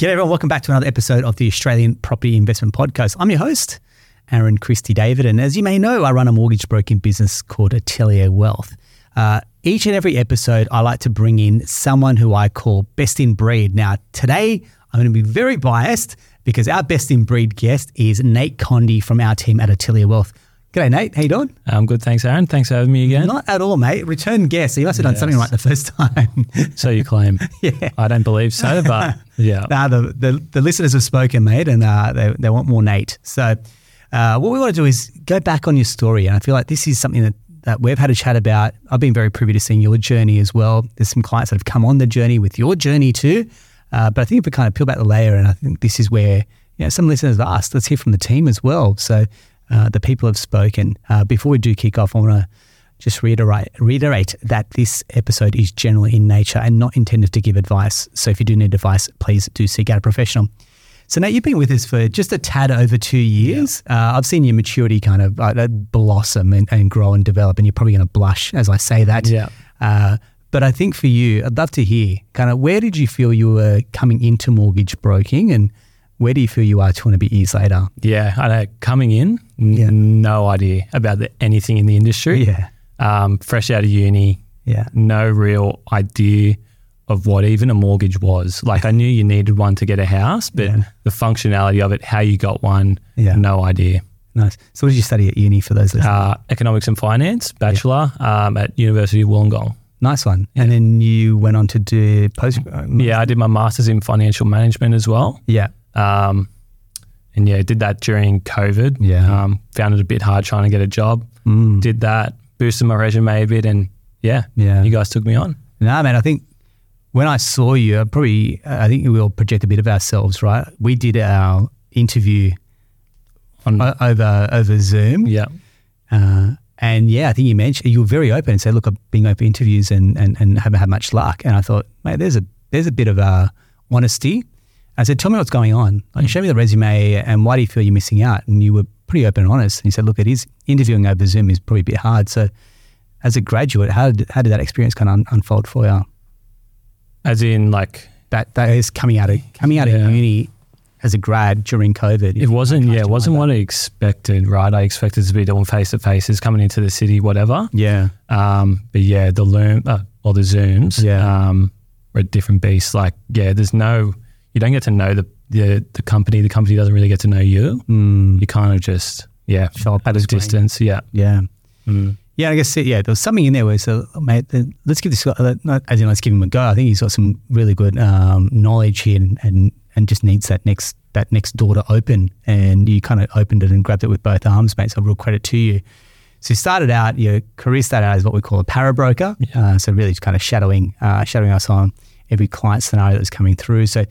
G'day, everyone. Welcome back to another episode of the Australian Property Investment Podcast. I'm your host, Aaron Christie David. And as you may know, I run a mortgage broking business called Atelier Wealth. Uh, each and every episode, I like to bring in someone who I call best in breed. Now, today, I'm going to be very biased because our best in breed guest is Nate Condie from our team at Atelier Wealth. G'day, Nate. How you doing? I'm good, thanks, Aaron. Thanks for having me again. Not at all, mate. Return guest. So you must have done something right the first time. so you claim. yeah. I don't believe so, but yeah. Now the, the, the listeners have spoken, mate, and uh, they, they want more Nate. So uh, what we want to do is go back on your story. And I feel like this is something that, that we've had a chat about. I've been very privy to seeing your journey as well. There's some clients that have come on the journey with your journey too. Uh, but I think if we kind of peel back the layer, and I think this is where you know, some listeners have asked, let's hear from the team as well. So uh, the people have spoken. Uh, before we do kick off, I want to just reiterate, reiterate that this episode is general in nature and not intended to give advice. So if you do need advice, please do seek out a professional. So now you've been with us for just a tad over two years. Yeah. Uh, I've seen your maturity kind of uh, blossom and, and, grow and develop, and you're probably going to blush as I say that. Yeah. Uh, but I think for you, I'd love to hear kind of where did you feel you were coming into mortgage broking and where do you feel you are two and a bit years later? Yeah, I know. Coming in, yeah. no idea about the, anything in the industry. Yeah. Um, fresh out of uni. Yeah. No real idea of what even a mortgage was. Like I knew you needed one to get a house, but yeah. the functionality of it, how you got one, yeah. no idea. Nice. So what did you study at uni for those listeners? Uh, economics and finance, bachelor yeah. um, at University of Wollongong. Nice one. And then you went on to do post. Yeah, I did my master's in financial management as well. Yeah. Um, and yeah, did that during COVID. Yeah. Um, found it a bit hard trying to get a job. Mm. Did that, boosted my resume a bit, and yeah, yeah, you guys took me on. No, man, I think when I saw you, I probably, I think we all project a bit of ourselves, right? We did our interview on over over Zoom. Yeah. Uh, and yeah, I think you mentioned you were very open and said, "Look, I've been open for interviews and, and and haven't had much luck." And I thought, mate, there's a there's a bit of uh, honesty I said, tell me what's going on. Like, show me the resume and why do you feel you're missing out? And you were pretty open and honest. And he said, look, it is interviewing over Zoom is probably a bit hard. So as a graduate, how did, how did that experience kind of un- unfold for you? As in like that, that is coming out of, coming out yeah. of uni as a grad during COVID. It wasn't, yeah, it wasn't what I expected, right? I expected to be doing face to faces, coming into the city, whatever. Yeah. Um, but yeah, the Loom, uh, or the Zooms, yeah. um, were a different beast. Like, yeah, there's no, you don't get to know the, the, the company. The company doesn't really get to know you. Mm. You kind of just, yeah, show up at a distance. Yeah. Yeah. Mm. Yeah, I guess yeah, there was something in there where so mate, let's give this uh, as in let's give him a go. I think he's got some really good um, knowledge here, and, and and just needs that next that next door to open. And you kind of opened it and grabbed it with both arms, mate. So real credit to you. So you started out your career started out as what we call a para broker. Yeah. Uh, so really just kind of shadowing uh, shadowing us on every client scenario that was coming through. So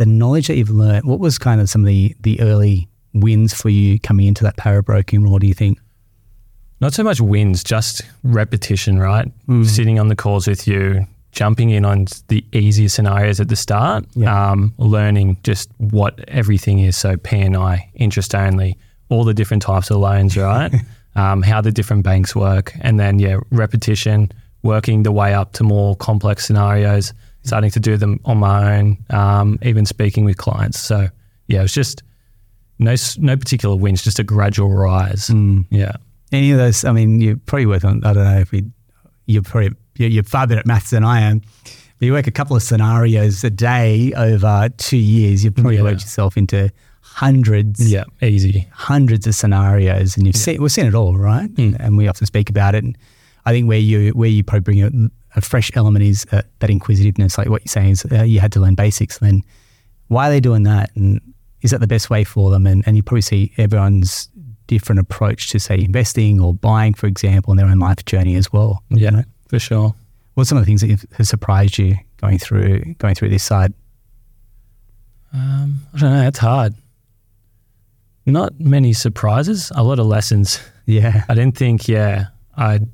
the knowledge that you've learned, what was kind of some of the, the early wins for you coming into that para broking role, do you think? Not so much wins, just repetition, right? Mm. Sitting on the calls with you, jumping in on the easier scenarios at the start, yeah. um, learning just what everything is. So P&I, interest only, all the different types of loans, right? um, how the different banks work. And then, yeah, repetition, working the way up to more complex scenarios – starting to do them on my own, um, even speaking with clients. So yeah, it was just no no particular wins, just a gradual rise. Mm. Yeah. Any of those? I mean, you probably work on. I don't know if we. You're probably you're far better at maths than I am. But you work a couple of scenarios a day over two years. You've probably yeah. worked yourself into hundreds. Yeah, easy. Hundreds of scenarios, and you've yeah. seen we've seen it all, right? Mm. And we often speak about it. And I think where you where you probably bring a fresh element is uh, that inquisitiveness, like what you're saying is uh, you had to learn basics. Then why are they doing that? And is that the best way for them? And, and you probably see everyone's different approach to say investing or buying, for example, in their own life journey as well. Yeah, you know? for sure. What are some of the things that have surprised you going through going through this side? Um, I don't know. It's hard. Not many surprises. A lot of lessons. Yeah. I didn't think. Yeah, I'd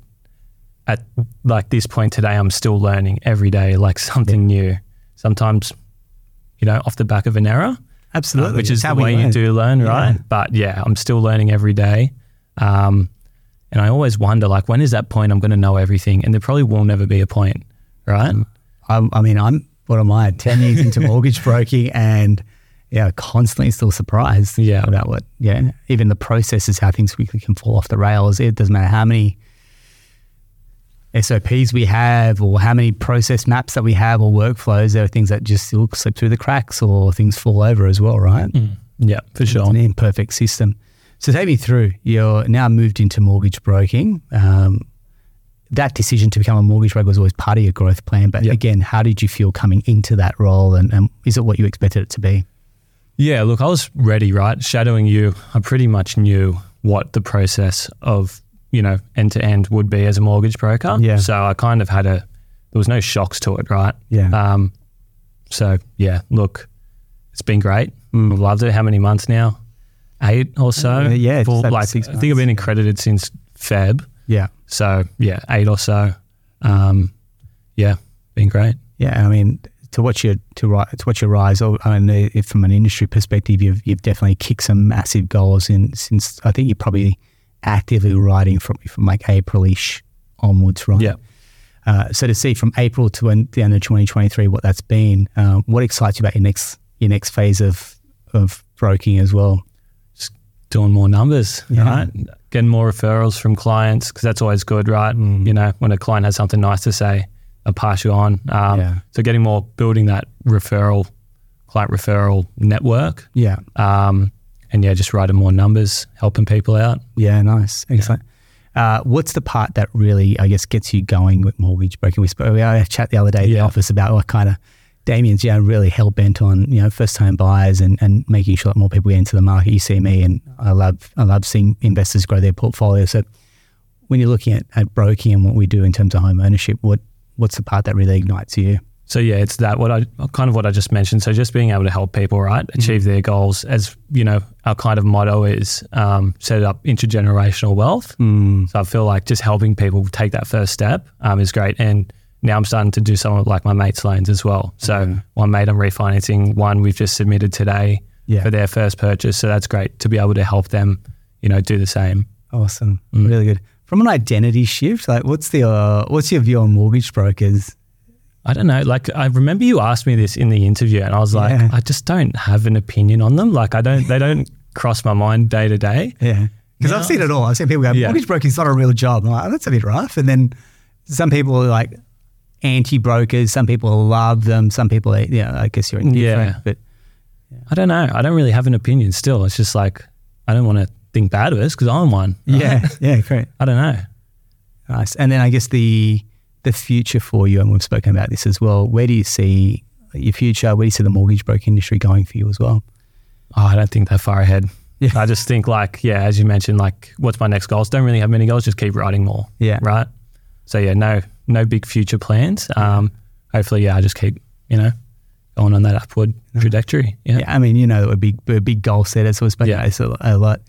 at like this point today, I'm still learning every day, like something yeah. new. Sometimes, you know, off the back of an error. Absolutely. Uh, which is the way learn. you do learn, right? Yeah. But yeah, I'm still learning every day. Um, and I always wonder, like, when is that point I'm going to know everything? And there probably will never be a point, right? I, I mean, I'm what am I, 10 years into mortgage broking and yeah, constantly still surprised Yeah. about what, yeah, even the process is how things quickly can fall off the rails. It doesn't matter how many SOPs we have or how many process maps that we have or workflows, there are things that just still slip through the cracks or things fall over as well, right? Yeah, for It's sure. an imperfect system. So take me through. You're now moved into mortgage broking. Um, that decision to become a mortgage broker was always part of your growth plan. But Yep. again, how did you feel coming into that role, and, and is it what you expected it to be? Yeah, look, I was ready, right? Shadowing you, I pretty much knew what the process of, you know, end to end would be as a mortgage broker. Yeah. So I kind of had a, there was no shocks to it, right? Yeah. Um, so yeah, look, it's been great. Mm. I've loved it. How many months now? Eight or so. Uh, yeah, over like six I think I've been accredited since Feb. Yeah, So yeah, eight or so. Um, yeah, been great. yeah. I mean, to watch your to ri- to watch your rise. oh, I mean, if from an industry perspective, you've you've definitely kicked some massive goals in since I think you're probably actively writing from from like Aprilish onwards, right? Yeah. Uh, so to see from April to en- the end of 2023 what that's been, uh, what excites you about your next your next phase of of broking as well? Just doing more numbers, Yeah. right? Getting more referrals from clients because that's always good, right? Mm. You know, when a client has something nice to say, I'll pass you on. Um, Yeah. So getting more, building that referral, client referral network, Yeah, um, and yeah, just writing more numbers, helping people out. yeah, nice, excellent. Uh, what's the part that really, I guess, gets you going with mortgage broking? We spoke, we had a chat the other day in the office about what kind of Damien's, yeah, really hell bent on you know first time buyers and, and making sure that more people get into the market. You see me, and I love I love seeing investors grow their portfolio. So when you're looking at, at broking and what we do in terms of home ownership, what what's the part that really ignites you? So yeah, it's that what I kind of what I just mentioned. So just being able to help people, right, achieve their goals, as you know, our kind of motto is um, set up intergenerational wealth. So I feel like just helping people take that first step um, is great. And now I'm starting to do some of like my mates' loans as well. So one mate I'm refinancing, one we've just submitted today Yeah. for their first purchase. So that's great to be able to help them, you know, do the same. Awesome, Mm. really good. From an identity shift, like what's the uh, what's your view on mortgage brokers? I don't know. Like I remember you asked me this in the interview, and I was like, Yeah. I just don't have an opinion on them. Like I don't, they don't cross my mind day to day. Yeah, because Yeah. I've seen it all. I've seen people go, Yeah. mortgage broking is not a real job. I'm like, oh, that's a bit rough. And then some people are like anti brokers. Some people love them. Some people, are- yeah, I guess you're indifferent. Yeah. But I don't know. I don't really have an opinion. Still, it's just like I don't want to think bad of us because I'm one. yeah, yeah, great, I don't know. nice. And then I guess the the future for you, and we've spoken about this as well. Where do you see your future? Where do you see the mortgage broking industry going for you as well? Oh, I don't think that far ahead. Yeah. I just think like, yeah, as you mentioned, like, what's my next goals? Don't really have many goals. Just keep writing more. Yeah. Right. So yeah, no, no big future plans. Um, hopefully, yeah, I just keep, you know, going on that upward trajectory. Yeah. Yeah, I mean, you know, we're big, we're big goal setters, so we've spoken Yeah. a, a lot.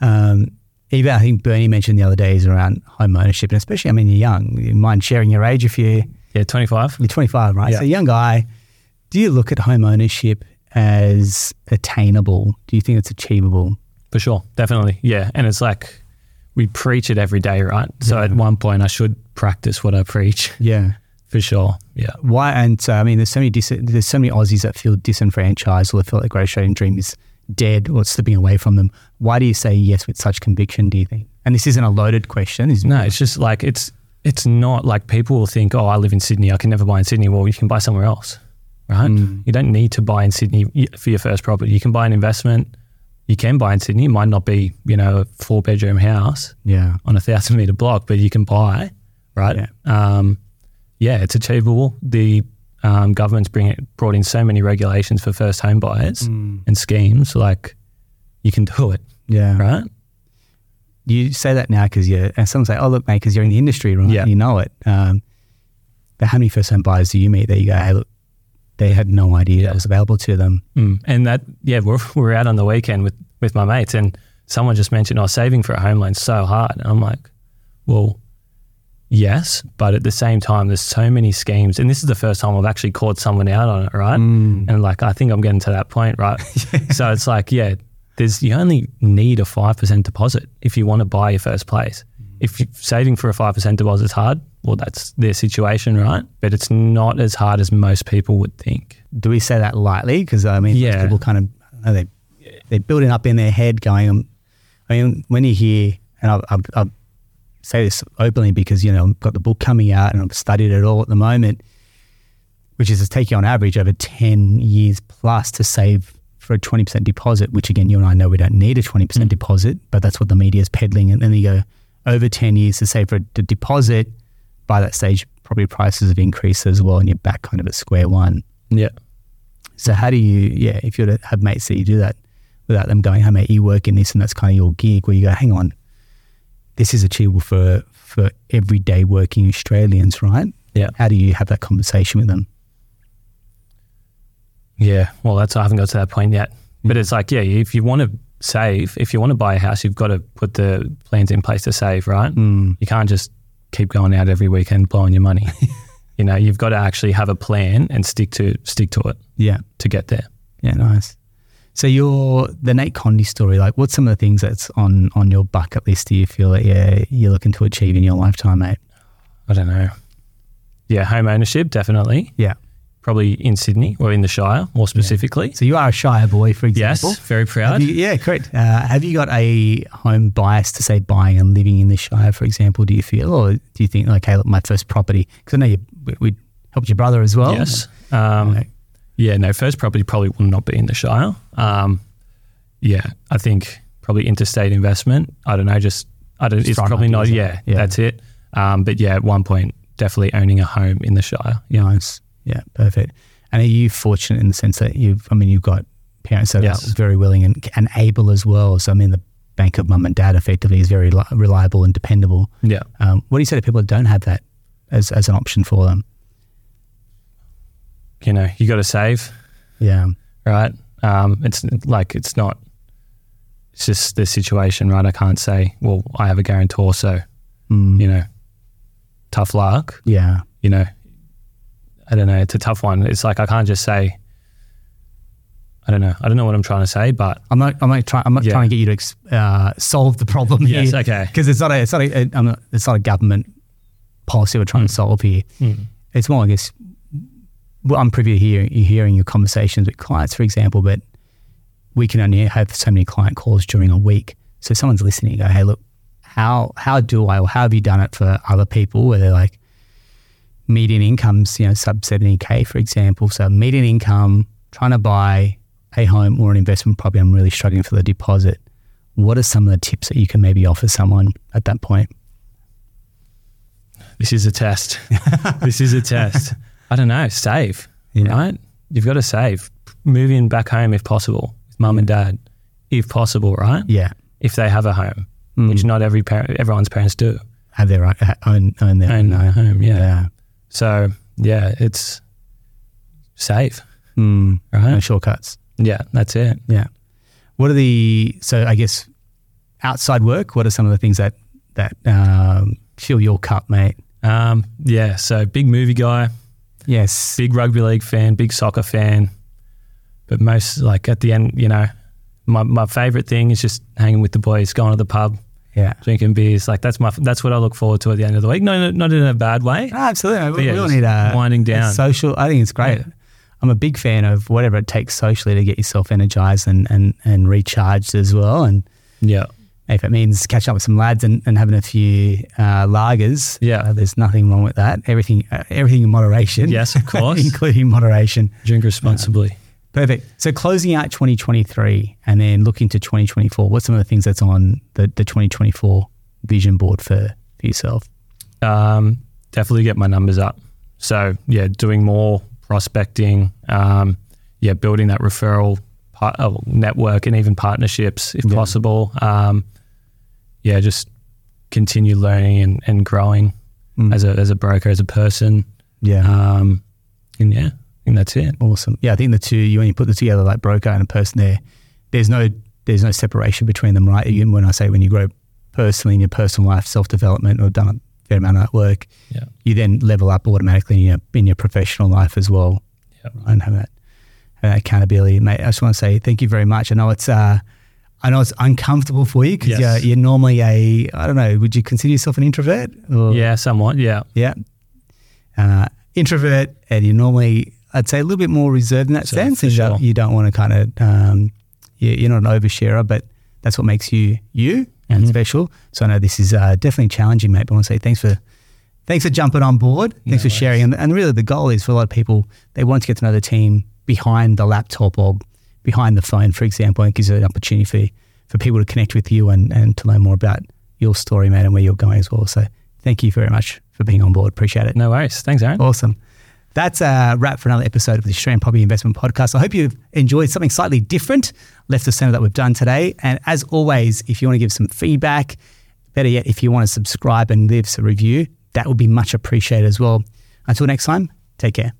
Um, even I think Bernie mentioned the other day is around home ownership, and especially, I mean, you're young. You mind sharing your age if you're, Yeah. 25. you're 25, right? Yeah. So, young guy, do you look at home ownership as attainable? Do you think it's achievable? For sure. Definitely. Yeah. And it's like we preach it every day, right? So at one point, I should practice what I preach Yeah. for sure. Yeah. Why? And so, I mean, there's so many dis- there's so many Aussies that feel disenfranchised or feel like the Great Australian Dream is dead or slipping away from them. Why do you say yes with such conviction? Do you think? And this isn't a loaded question. Is No, it's just like it's it's not like people will think, oh, I live in Sydney, I can never buy in Sydney. Well, you can buy somewhere else, right? You don't need to buy in Sydney for your first property. You can buy an investment. You can buy in Sydney. It might not be, you know, a four bedroom house Yeah. on a thousand meter block, but you can buy, right? Yeah. Um, yeah, it's achievable. The um, government's bring it, brought in so many regulations for first home buyers and schemes. Like, you can do it, Yeah. right? You say that now because you're, and some say, oh, look, mate, because you're in the industry, right? Yeah. You know it. Um, but how many first home buyers do you meet that you go, hey, look, they had no idea that was available to them? Mm. And that, yeah, we're, we're out on the weekend with, with my mates, and someone just mentioned, I oh, saving for a home loan so hard. And I'm like, well, yes, but at the same time, there's so many schemes. And this is the first time I've actually caught someone out on it, right? And like, I think I'm getting to that point, right? so it's like, yeah, there's, you only need a 5% deposit if you want to buy your first place. if you- saving for a 5% deposit is hard, well, that's their situation, right? But it's not as hard as most people would think. Do we say that lightly? Because I mean, Yeah. people kind of know, they they're building up in their head, going. Um, I mean, when you hear, and I, I, I say this openly because you know I've got the book coming out and I've studied it all at the moment, which is it's taking on average over ten years plus to save for a twenty percent deposit. Which again, you and I know we don't need a twenty percent mm. deposit, but that's what the media is peddling. And then you go over ten years to save for a d- deposit. By that stage, probably prices have increased as well, and you're back kind of at square one. Yeah. So how do you, yeah, if you were to have mates that you do that without them going, hey mate, you work in this and that's kind of your gig, where you go, hang on, this is achievable for for everyday working Australians, right? Yeah. How do you have that conversation with them? Yeah. Well, that's, I haven't got to that point yet. But it's like, yeah, if you want to save, if you want to buy a house, you've got to put the plans in place to save, right? Mm. You can't just keep going out every weekend blowing your money. you know, you've got to actually have a plan and stick to stick to it Yeah, to get there. yeah, nice. So your the Nate Condie story, like, what's some of the things that's on on your bucket list? Do you feel that yeah you're looking to achieve in your lifetime, mate? I don't know. Yeah, home ownership, definitely. Yeah. Probably in Sydney or in the Shire, more specifically. So you are a Shire boy, for example. Yes, very proud. you- yeah, correct. Uh, have you got a home bias to say buying and living in the Shire, for example? Do you feel, or do you think, okay, look, my first property? Because I know you, we, we helped your brother as well. Yes. Um, Okay. Yeah, no, first property probably will not be in the Shire. Um, yeah, I think probably interstate investment. I don't know, just, I don't, it's probably not, yeah, yeah. that's it. Um, but yeah, at one point, definitely owning a home in the Shire. Yeah. Nice. Yeah, perfect. And are you fortunate in the sense that you've, I mean, you've got parents that Yes. are very willing and, and able as well. So, I mean, the bank of mum and dad effectively is very li- reliable and dependable. Yeah. Um, what do you say to people that don't have that as, as an option for them? You know, you got to save, Yeah. right? Um, it's like, it's not, it's just the situation, right? I can't say, well, I have a guarantor, so, Mm. you know, tough luck. Yeah. you know, I don't know. It's a tough one. It's like I can't just say. I don't know. I don't know what I'm trying to say, but I'm not. I'm not trying. I'm not Yeah. trying to get you to uh, solve the problem Yes, here. okay. Because it's not a. It's not a. I'm not, it's not a government policy we're trying to solve here. It's more, I guess. Well, I'm privy to hear, hearing your conversations with clients, for example, but we can only have so many client calls during a week. So someone's listening. Go, hey, look, how how do I, or how have you done it for other people? Where they're like, median incomes, you know, sub 70k, for example. So median income, trying to buy a home or an investment property, I'm really struggling for the deposit. What are some of the tips that you can maybe offer someone at that point? this is a test. this is a test. I don't know. Save, Yeah. right? You've got to save. Move in back home if possible with mum and dad, if possible, right? Yeah, If they have a home, Mm. which not every parent, everyone's parents do. have their own own their Own own home, yeah. yeah. So yeah, it's save, Mm, right? no shortcuts. Yeah, that's it. Yeah. What are the so I guess outside work? What are some of the things that that um, fill your cup, mate? Um, yeah, so big movie guy, Yes. big rugby league fan, big soccer fan. But most like at the end, you know, my, my favorite thing is just hanging with the boys, going to the pub, Yeah. drinking beers. Like that's my that's what I look forward to at the end of the week. No, no not in a bad way. No, absolutely. We, yeah, we all need a winding a down. social. I think it's great. Yeah. I'm a big fan of whatever it takes socially to get yourself energized and, and, and recharged as well. And Yeah, if it means catching up with some lads and, and having a few uh, lagers, Yeah. uh, there's nothing wrong with that. Everything uh, everything in moderation. Yes, of course. including moderation. drink responsibly. Perfect. So closing out 2023 and then looking to 2024, what's some of the things that's on the, the 2024 vision board for, for yourself? Um, definitely get my numbers up. So yeah, doing more prospecting. Um, yeah, building that referral uh, network and even partnerships if Yeah. possible. Um, yeah, just continue learning and, and growing Mm. as a as a broker, as a person. Yeah. Um, and yeah, I think that's it. Awesome. Yeah, I think the two you when you put them together like broker and a person there, there's no there's no separation between them, right? Even when I say when you grow personally in your personal life, self development, or done a fair amount of that work, Yeah. you then level up automatically in your in your professional life as well, Yeah. and have that, have that accountability, mate. I just want to say thank you very much. I know it's uh, I know it's uncomfortable for you because Yes. you're, you're normally a, I don't know, would you consider yourself an introvert? Or, Yeah, somewhat. Yeah. Yeah. Uh, introvert, and you're normally, I'd say, a little bit more reserved in that So, sense. and you don't- sure. You don't want to kind of, um, you, you're not an oversharer, but that's what makes you you and Mhm. special. So I know this is uh, definitely challenging, mate. But I want to say thanks for thanks for jumping on board. Thanks No for worries. sharing. And, and really, the goal is for a lot of people they want to get to know the team behind the laptop or behind the phone, for example. And gives you an opportunity for for people to connect with you and, and to learn more about your story, man, and where you're going as well. So thank you very much for being on board. Appreciate it. No worries. Thanks, Aaron. Awesome. That's a wrap for another episode of the Australian Property Investment Podcast. I hope you've enjoyed something slightly different left of center that we've done today. And as always, if you want to give some feedback, better yet, if you want to subscribe and leave us a review, that would be much appreciated as well. Until next time, take care.